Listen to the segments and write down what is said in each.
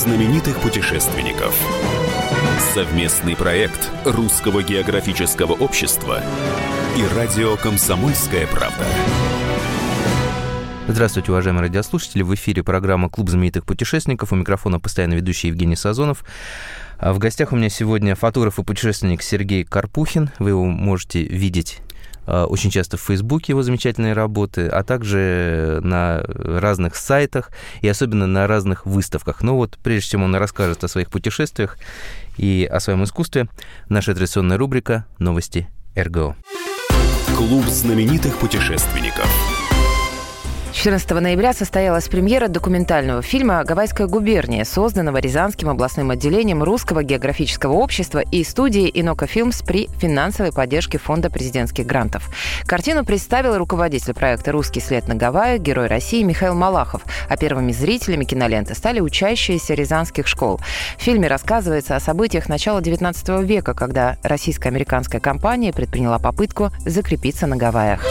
знаменитых путешественников. Совместный проект Русского географического общества и радио «Комсомольская правда». Здравствуйте, уважаемые радиослушатели. В эфире программа «Клуб знаменитых путешественников». У микрофона постоянно ведущий Евгений Сазонов. А в гостях у меня сегодня фотограф и путешественник Сергей Карпухин. Вы его можете видеть очень часто в Фейсбуке его замечательные работы, а также на разных сайтах и особенно на разных выставках. Но вот прежде чем он расскажет о своих путешествиях и о своем искусстве, наша традиционная рубрика «Новости РГО». Клуб знаменитых путешественников. 14 ноября состоялась премьера документального фильма «Гавайская губерния», созданного Рязанским областным отделением Русского географического общества и студией «Инока Филмс» при финансовой поддержке Фонда президентских грантов. Картину представил руководитель проекта «Русский след на Гавайи», герой России Михаил Малахов, а первыми зрителями киноленты стали учащиеся рязанских школ. В фильме рассказывается о событиях начала XIX века, когда российско-американская компания предприняла попытку закрепиться на Гавайях.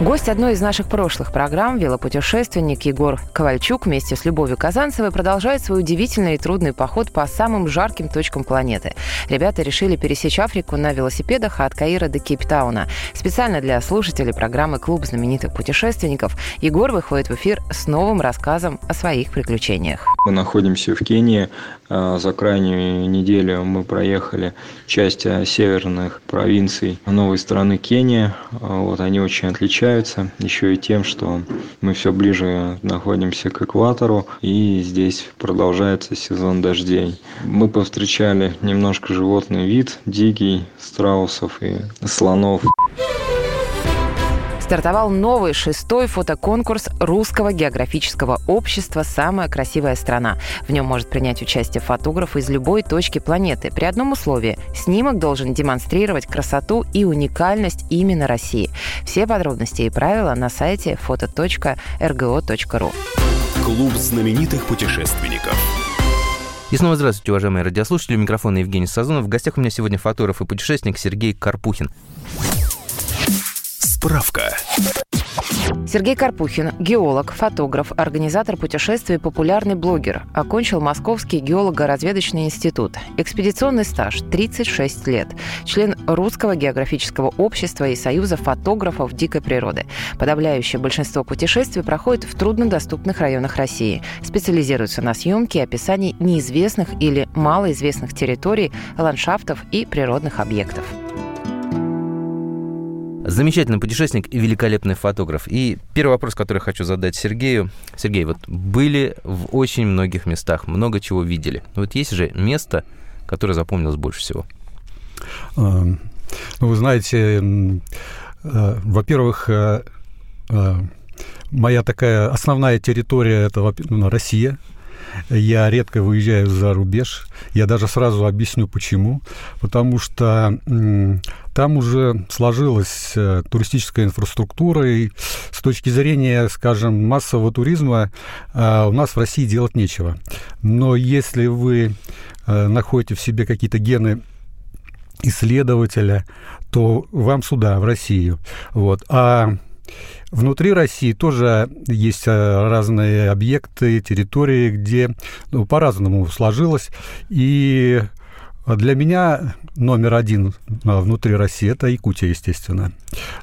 Гость одной из наших прошлых программ, велопутешественник Егор Ковальчук вместе с Любовью Казанцевой продолжает свой удивительный и трудный поход по самым жарким точкам планеты. Ребята решили пересечь Африку на велосипедах от Каира до Кейптауна. Специально для слушателей программы «Клуб знаменитых путешественников» Егор выходит в эфир с новым рассказом о своих приключениях. Мы находимся в Кении. А, за крайнюю неделю мы проехали часть а, северных провинций новой страны Кения. А, вот они очень отличаются еще и тем, что мы все ближе находимся к экватору, и здесь продолжается сезон дождей. Мы повстречали немножко животный вид, дикий, страусов и слонов стартовал новый шестой фотоконкурс Русского географического общества «Самая красивая страна». В нем может принять участие фотограф из любой точки планеты. При одном условии – снимок должен демонстрировать красоту и уникальность именно России. Все подробности и правила на сайте foto.rgo.ru. Клуб знаменитых путешественников. И снова здравствуйте, уважаемые радиослушатели. У микрофона Евгений Сазонов. В гостях у меня сегодня фотограф и путешественник Сергей Карпухин. Справка. Сергей Карпухин, геолог, фотограф, организатор путешествий, популярный блогер. Окончил Московский геолого-разведочный институт. Экспедиционный стаж – 36 лет. Член Русского географического общества и Союза фотографов дикой природы. Подавляющее большинство путешествий проходит в труднодоступных районах России. Специализируется на съемке и описании неизвестных или малоизвестных территорий, ландшафтов и природных объектов. Замечательный путешественник и великолепный фотограф. И первый вопрос, который хочу задать Сергею. Сергей, вот были в очень многих местах, много чего видели. Вот есть же место, которое запомнилось больше всего. А, ну, вы знаете, а, во-первых, а, моя такая основная территория это ну, Россия. Я редко выезжаю за рубеж. Я даже сразу объясню, почему. Потому что там уже сложилась э, туристическая инфраструктура, и с точки зрения, скажем, массового туризма э, у нас в России делать нечего. Но если вы э, находите в себе какие-то гены исследователя, то вам сюда, в Россию. Вот. А Внутри России тоже есть разные объекты, территории, где ну, по-разному сложилось. И для меня номер один а, внутри России – это Якутия, естественно.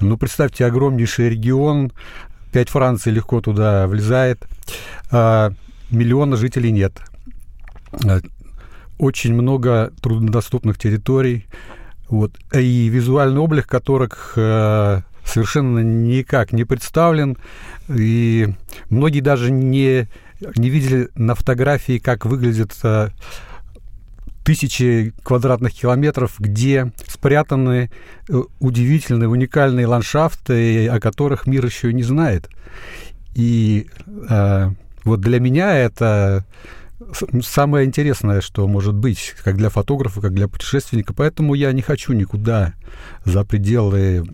Ну, представьте, огромнейший регион, пять Франций легко туда влезает, а, миллиона жителей нет. Очень много труднодоступных территорий, вот, и визуальный облик которых совершенно никак не представлен, и многие даже не, не видели на фотографии, как выглядит тысячи квадратных километров, где спрятаны э, удивительные, уникальные ландшафты, о которых мир еще не знает. И э, вот для меня это самое интересное, что может быть, как для фотографа, как для путешественника. Поэтому я не хочу никуда за пределы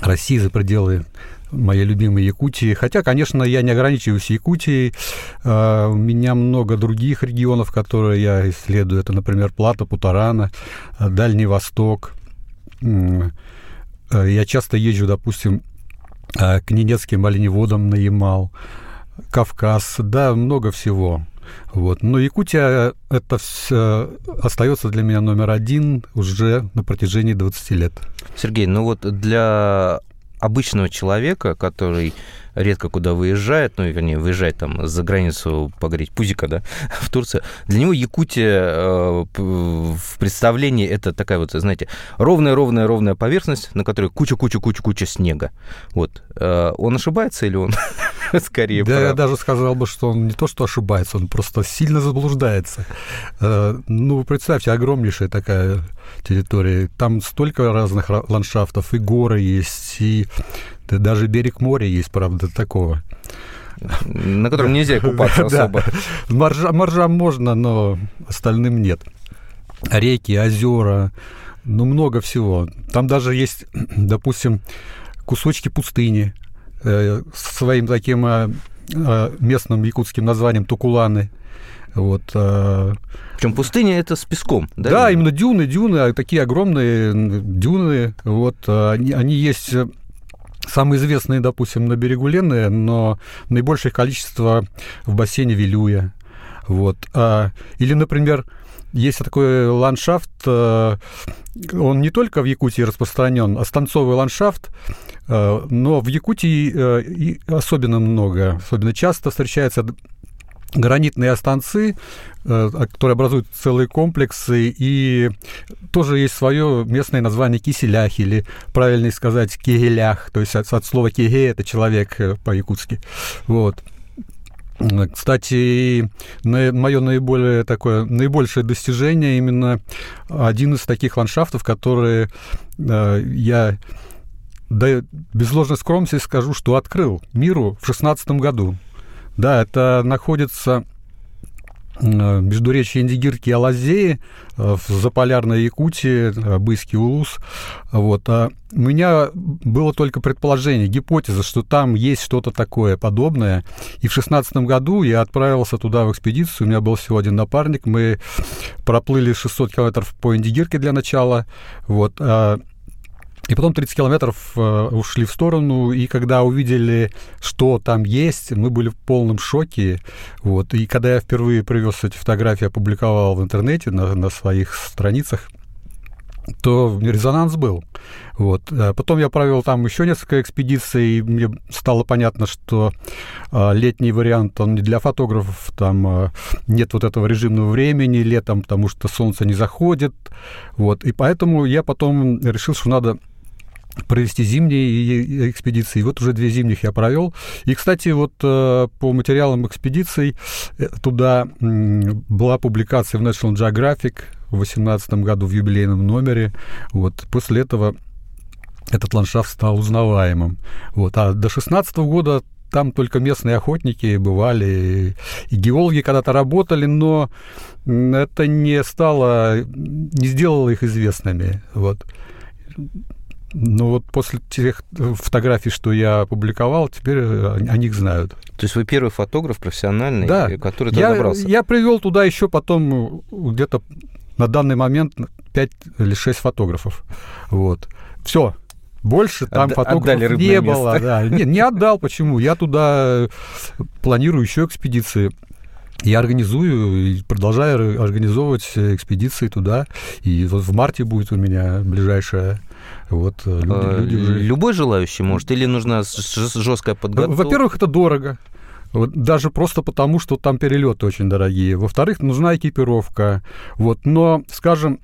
России, за пределы моей любимой Якутии. Хотя, конечно, я не ограничиваюсь Якутией. А, у меня много других регионов, которые я исследую. Это, например, Плата, Путарана, Дальний Восток. А, я часто езжу, допустим, к Ненецким оленеводам на Ямал, Кавказ. Да, много всего. Вот. Но Якутия это все остается для меня номер один уже на протяжении 20 лет. Сергей, ну вот для обычного человека, который редко куда выезжает, ну, вернее, выезжает там за границу погреть пузика, да, в Турцию, для него Якутия э, в представлении это такая вот, знаете, ровная-ровная-ровная поверхность, на которой куча-куча-куча-куча снега. Вот. Э, он ошибается или он скорее Да, я даже сказал бы, что он не то, что ошибается, он просто сильно заблуждается. Э, ну, представьте, огромнейшая такая территория. Там столько разных ландшафтов, и горы есть, и да даже берег моря есть, правда, такого. На котором нельзя купаться особо. Моржа, моржам можно, но остальным нет. Реки, озера, ну, много всего. Там даже есть, допустим, кусочки пустыни своим таким э, э, местным якутским названием Тукуланы. Вот, э... Причем пустыня это с песком, да? Да, именно дюны, дюны, а такие огромные дюны. Вот, э, они, они есть Самые известные, допустим, на берегу Лены, но наибольшее количество в бассейне Вилюя. Вот. А, или, например, есть такой ландшафт, э, он не только в Якутии распространен, а станцовый ландшафт, э, но в Якутии э, особенно много, особенно часто встречается гранитные останцы, э, которые образуют целые комплексы, и тоже есть свое местное название киселях, или, правильнее сказать, кегелях, то есть от, от слова кеге – это человек э, по-якутски. Вот. Кстати, мое наиболее такое, наибольшее достижение именно один из таких ландшафтов, которые э, я да, без ложной скромности скажу, что открыл миру в 16 году. Да, это находится э, междуречье Индигирки и Алазеи э, в заполярной Якутии, э, Быский Улус. Вот. А у меня было только предположение, гипотеза, что там есть что-то такое подобное. И в шестнадцатом году я отправился туда в экспедицию. У меня был всего один напарник. Мы проплыли 600 километров по Индигирке для начала. Вот. А и потом 30 километров э, ушли в сторону, и когда увидели, что там есть, мы были в полном шоке. Вот. И когда я впервые привез эти фотографии, опубликовал в интернете на, на своих страницах, то резонанс был. Вот. А потом я провел там еще несколько экспедиций, и мне стало понятно, что а, летний вариант, он не для фотографов, там нет вот этого режимного времени летом, потому что солнце не заходит. Вот. И поэтому я потом решил, что надо провести зимние экспедиции. Вот уже две зимних я провел. И, кстати, вот э, по материалам экспедиций э, туда была публикация в National Geographic в 2018 году в юбилейном номере. Вот после этого этот ландшафт стал узнаваемым. Вот. А до 2016 года там только местные охотники бывали, и геологи когда-то работали, но это не стало, не сделало их известными. Вот. Ну вот после тех фотографий, что я опубликовал, теперь о них знают. То есть вы первый фотограф профессиональный, да. который туда я, добрался? Я привел туда еще потом где-то на данный момент 5 или 6 фотографов. Вот. Все. Больше там Отда- фотографов не было. Да. Не, не отдал. Почему? Я туда планирую еще экспедиции. Я организую и продолжаю организовывать экспедиции туда. И вот в марте будет у меня ближайшая вот э, люди, а, люди уже... Любой желающий может, или нужна жесткая подготовка? Во-первых, это дорого. Вот даже просто потому, что там перелеты очень дорогие. Во-вторых, нужна экипировка. Вот. Но, скажем,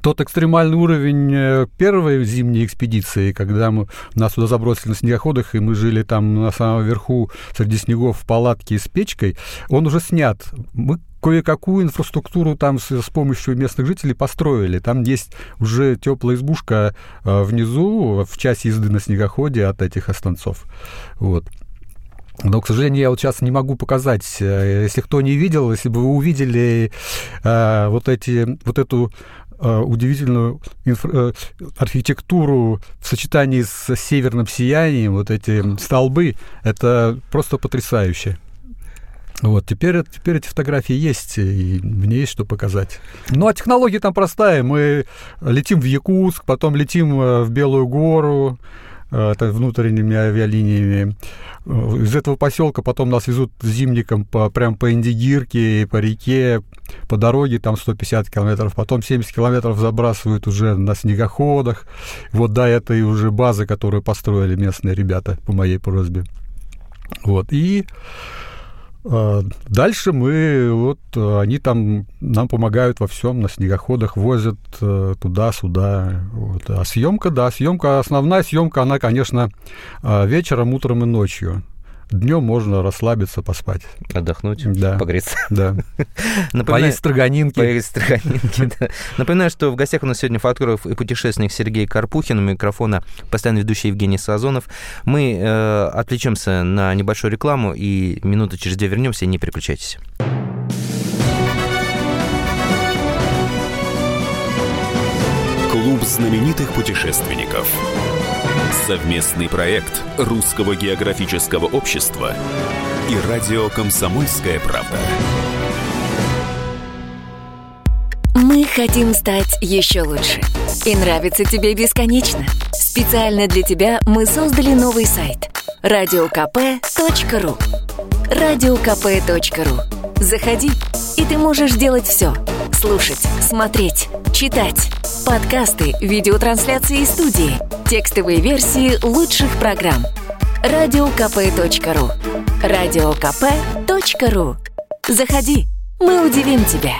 тот экстремальный уровень э, первой зимней экспедиции, когда мы, нас туда забросили на снегоходах, и мы жили там на самом верху среди снегов в палатке с печкой, он уже снят. Мы кое-какую инфраструктуру там с, с помощью местных жителей построили. Там есть уже теплая избушка э, внизу, в час езды на снегоходе от этих останцов. Вот. Но, к сожалению, я вот сейчас не могу показать. Э, если кто не видел, если бы вы увидели э, вот, эти, вот эту удивительную инфра- э, архитектуру в сочетании с северным сиянием, вот эти столбы, это просто потрясающе. Вот, теперь, теперь эти фотографии есть, и мне есть что показать. Ну, а технология там простая. Мы летим в Якутск, потом летим э, в Белую гору, э, внутренними авиалиниями. Из этого поселка потом нас везут зимником по, прям по Индигирке, по реке, по дороге, там 150 километров, потом 70 километров забрасывают уже на снегоходах. Вот до этой уже базы, которую построили местные ребята по моей просьбе. Вот, и Дальше мы, вот, они там нам помогают во всем, на снегоходах возят э, туда-сюда. Вот. А съемка, да, съемка, основная съемка, она, конечно, а, вечером, утром и ночью. Днем можно расслабиться, поспать. Отдохнуть, да. погреться. Да. Напоминаю, Поесть строганинки. Поесть строганинки, да. Напоминаю, что в гостях у нас сегодня фотограф и путешественник Сергей Карпухин, у микрофона постоянно ведущий Евгений Сазонов. Мы э, отвлечемся на небольшую рекламу и минуту через две вернемся, не переключайтесь. Клуб знаменитых путешественников. Совместный проект Русского географического общества и радио «Комсомольская правда». Мы хотим стать еще лучше. И нравится тебе бесконечно. Специально для тебя мы создали новый сайт – радиокп.ру радиокп.ру Заходи, и ты можешь делать все. Слушать, смотреть, читать. Подкасты, видеотрансляции из студии, текстовые версии лучших программ. радиокп.ру радиокп.ру Заходи, мы удивим тебя.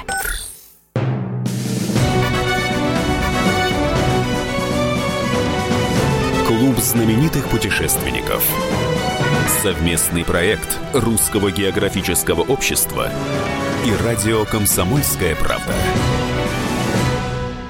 Клуб знаменитых путешественников. Совместный проект Русского географического общества и радио «Комсомольская правда».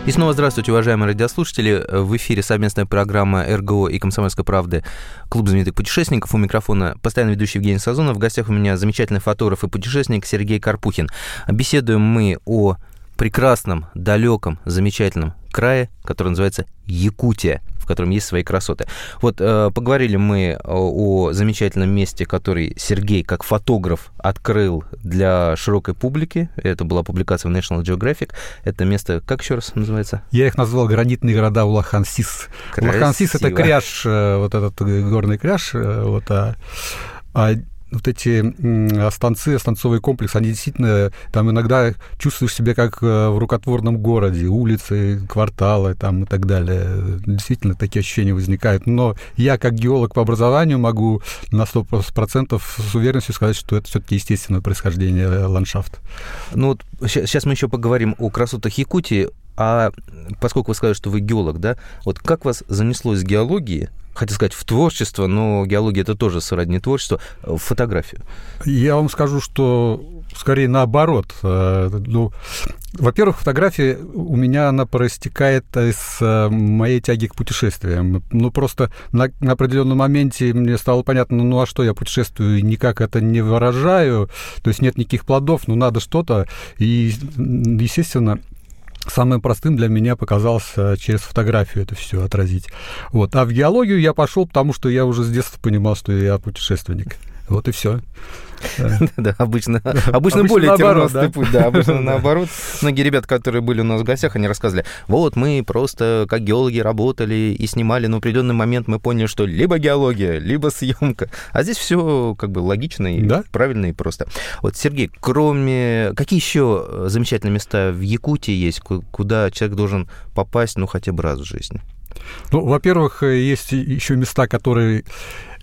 И снова здравствуйте, уважаемые радиослушатели. В эфире совместная программа РГО и «Комсомольской правды» Клуб знаменитых путешественников. У микрофона постоянно ведущий Евгений Сазонов. В гостях у меня замечательный фотограф и путешественник Сергей Карпухин. Беседуем мы о прекрасном, далеком, замечательном крае, который называется Якутия в котором есть свои красоты. Вот э, поговорили мы о, о замечательном месте, который Сергей как фотограф открыл для широкой публики. Это была публикация в National Geographic. Это место, как еще раз называется? Я их назвал гранитные города Улахансис. Улахансис это кряж, э, вот этот горный кряж, э, вот, а, а вот эти станции, станцовый комплекс, они действительно, там иногда чувствуешь себя как э, в рукотворном городе, улицы, кварталы там и так далее. Действительно, такие ощущения возникают. Но я, как геолог по образованию, могу на 100% с уверенностью сказать, что это все-таки естественное происхождение э, ландшафта. Ну вот сейчас мы еще поговорим о красотах Якутии, а поскольку вы сказали, что вы геолог, да, вот как вас занесло из геологии хотел сказать, в творчество, но геология это тоже сродни творчеству, в фотографию? Я вам скажу, что скорее наоборот. Э, ну, во-первых, фотография у меня она проистекает из э, моей тяги к путешествиям. Ну, просто на, на определенном моменте мне стало понятно, ну, а что я путешествую, никак это не выражаю, то есть нет никаких плодов, ну, надо что-то. И, естественно, Самым простым для меня показалось через фотографию это все отразить. Вот. А в геологию я пошел, потому что я уже с детства понимал, что я путешественник. Вот и все. Да, обычно, обычно более тернистый путь, да, обычно наоборот. Многие ребята, которые были у нас в гостях, они рассказывали, вот мы просто как геологи работали и снимали, но в определенный момент мы поняли, что либо геология, либо съемка. А здесь все как бы логично и правильно и просто. Вот, Сергей, кроме... Какие еще замечательные места в Якутии есть, куда человек должен попасть, ну, хотя бы раз в жизни? Ну, во-первых, есть еще места, которые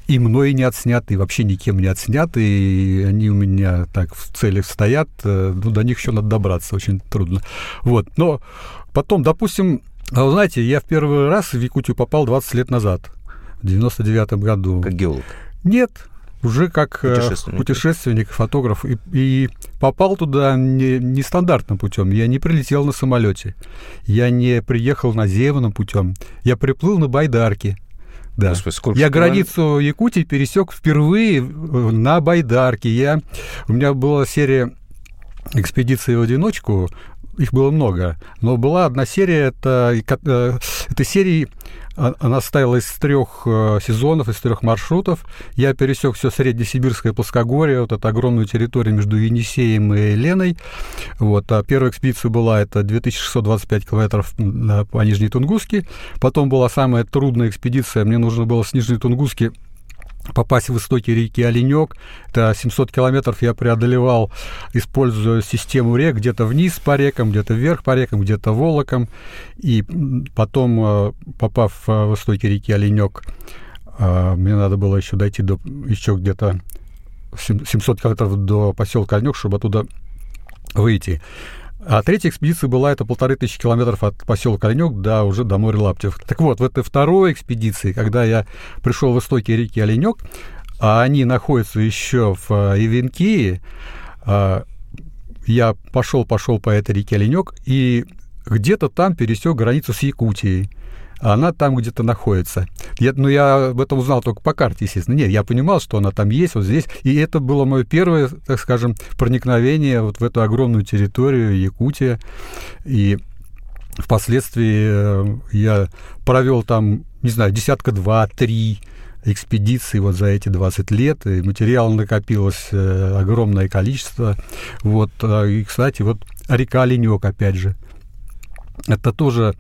и мной не отсняты, и вообще никем не отсняты, и они у меня так в целях стоят, э, ну, до них еще надо добраться, очень трудно. Вот, но потом, допустим, а вы знаете, я в первый раз в Якутию попал 20 лет назад, в 99 году. Как геолог? Нет, уже как э, путешественник, путешественник фотограф, и, и попал туда не, нестандартным путем. Я не прилетел на самолете, я не приехал наземным путем, я приплыл на байдарке. Да. Господи, сколько я границу Якутии пересек впервые на Байдарке. Я, у меня была серия экспедиции в одиночку их было много. Но была одна серия, это, э, этой серии она состояла из трех э, сезонов, из трех маршрутов. Я пересек все Среднесибирское плоскогорье, вот эту огромную территорию между Енисеем и Леной. Вот. А первая экспедиция была это 2625 километров по Нижней Тунгуске. Потом была самая трудная экспедиция. Мне нужно было с Нижней Тунгуски попасть в истоки реки Оленек. Это 700 километров я преодолевал, используя систему рек, где-то вниз по рекам, где-то вверх по рекам, где-то волоком. И потом, э, попав э, в истоки реки Оленек, э, мне надо было еще дойти до еще где-то 700 километров до поселка Оленек, чтобы оттуда выйти. А третья экспедиция была это полторы тысячи километров от поселка Оленек до уже до моря Лаптев. Так вот, в этой второй экспедиции, когда я пришел в истоки реки Оленек, а они находятся еще в Ивенкии, а, я пошел, пошел по этой реке Оленек и где-то там пересек границу с Якутией она там где-то находится. Я, ну, я об этом узнал только по карте, естественно. Нет, я понимал, что она там есть, вот здесь. И это было мое первое, так скажем, проникновение вот в эту огромную территорию Якутия. И впоследствии э, я провел там, не знаю, десятка два-три экспедиции вот за эти 20 лет, и материала накопилось э, огромное количество. Вот, э, и, кстати, вот река Оленек, опять же, это тоже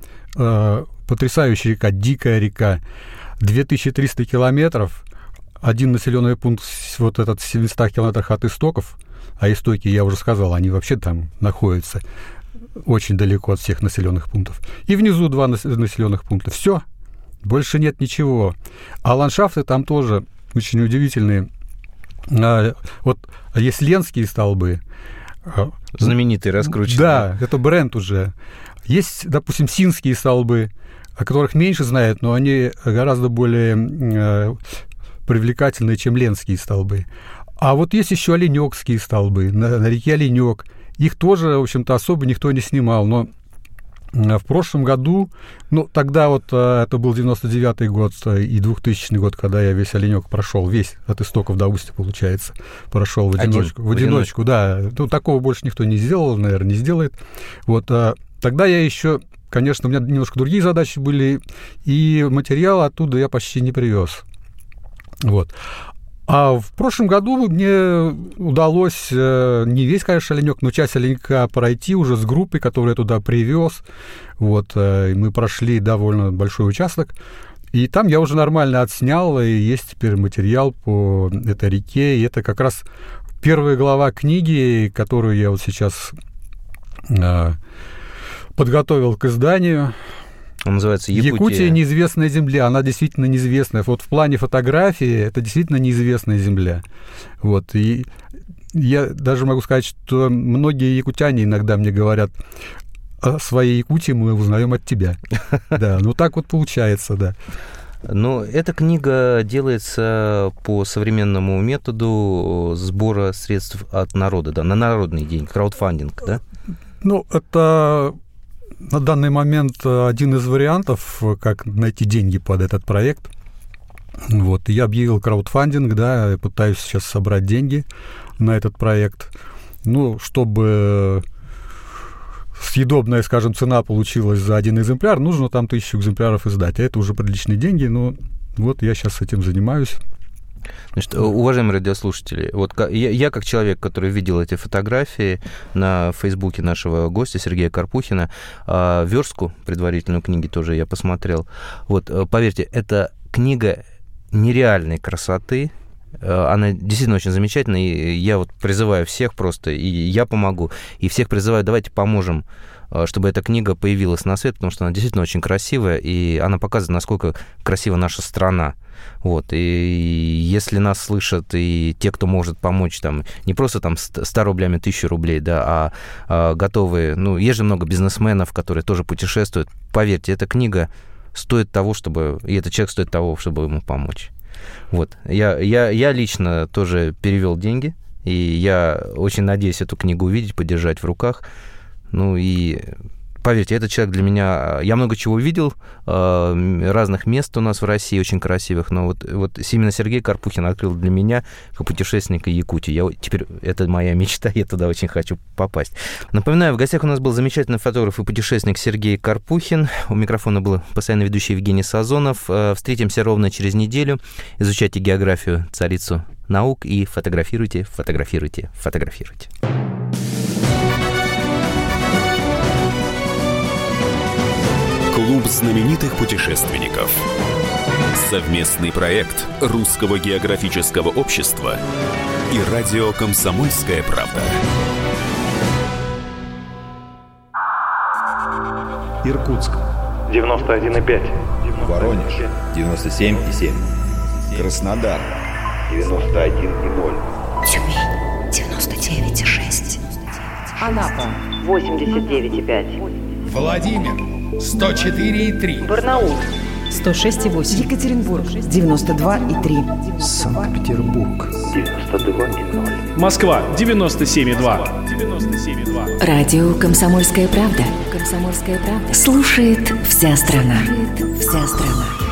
потрясающая река, дикая река, 2300 километров, один населенный пункт вот этот в 700 километрах от истоков, а истоки, я уже сказал, они вообще там находятся очень далеко от всех населенных пунктов. И внизу два населенных пункта. Все, больше нет ничего. А ландшафты там тоже очень удивительные. А, вот есть ленские столбы. А, Знаменитые, раскрученные. Да, это бренд уже. Есть, допустим, синские столбы о которых меньше знают, но они гораздо более э, привлекательные, чем ленские столбы. А вот есть еще оленекские столбы на, на реке Оленек. Их тоже, в общем-то, особо никто не снимал, но в прошлом году, ну, тогда вот э, это был 99-й год э, и 2000 год, когда я весь Оленек прошел, весь от истоков до устья, получается, прошел в одиночку. Один, в одиночку, в да. Ну, такого больше никто не сделал, наверное, не сделает. Вот, тогда я еще Конечно, у меня немножко другие задачи были, и материал оттуда я почти не привез. Вот. А в прошлом году мне удалось э, не весь, конечно, оленек, но часть оленька пройти уже с группой, которую я туда привез. Вот, э, мы прошли довольно большой участок. И там я уже нормально отснял, и есть теперь материал по этой реке. И это как раз первая глава книги, которую я вот сейчас э, подготовил к изданию. Он называется Якутия. Якутия неизвестная земля. Она действительно неизвестная. Вот в плане фотографии это действительно неизвестная земля. Вот. И я даже могу сказать, что многие якутяне иногда мне говорят, о своей Якутии мы узнаем от тебя. Да, ну так вот получается, да. Но эта книга делается по современному методу сбора средств от народа, да, на народный день, краудфандинг, да? Ну, это на данный момент э, один из вариантов, э, как найти деньги под этот проект. Вот, я объявил краудфандинг, да, пытаюсь сейчас собрать деньги на этот проект. Ну, чтобы съедобная, скажем, цена получилась за один экземпляр, нужно там тысячу экземпляров издать. А это уже приличные деньги, но вот я сейчас этим занимаюсь. Значит, уважаемые радиослушатели, вот я, я как человек, который видел эти фотографии на фейсбуке нашего гостя Сергея Карпухина, а, верстку предварительную книги тоже я посмотрел. Вот, э, поверьте, это книга нереальной красоты, она действительно очень замечательная, и я вот призываю всех просто, и я помогу, и всех призываю, давайте поможем э, чтобы эта книга появилась на свет, потому что она действительно очень красивая, и она показывает, насколько красива наша страна. Вот, и если нас слышат и те, кто может помочь, там, не просто там 100 рублями, 1000 рублей, да, а, а готовые, ну, есть же много бизнесменов, которые тоже путешествуют. Поверьте, эта книга стоит того, чтобы, и этот человек стоит того, чтобы ему помочь. Вот, я, я, я лично тоже перевел деньги, и я очень надеюсь эту книгу увидеть, подержать в руках. Ну и поверьте, этот человек для меня... Я много чего видел, разных мест у нас в России очень красивых, но вот, вот именно Сергей Карпухин открыл для меня, как путешественника Якутии. Я теперь... Это моя мечта, я туда очень хочу попасть. Напоминаю, в гостях у нас был замечательный фотограф и путешественник Сергей Карпухин. У микрофона был постоянно ведущий Евгений Сазонов. Встретимся ровно через неделю. Изучайте географию, царицу наук и фотографируйте, фотографируйте, фотографируйте. Клуб знаменитых путешественников. Совместный проект Русского географического общества и радио «Комсомольская правда». Иркутск. 91,5. Воронеж. 97,7. Краснодар. 91,0. Тюмень. 99,6. Анапа. 89,5. Владимир. 104,3. Барнаул. 106,8. Екатеринбург. 92,3. Санкт-Петербург. 92,0. Москва. 97,2. 97,2. Радио «Комсомольская правда». «Комсомольская правда». Слушает вся страна. Слушает вся страна.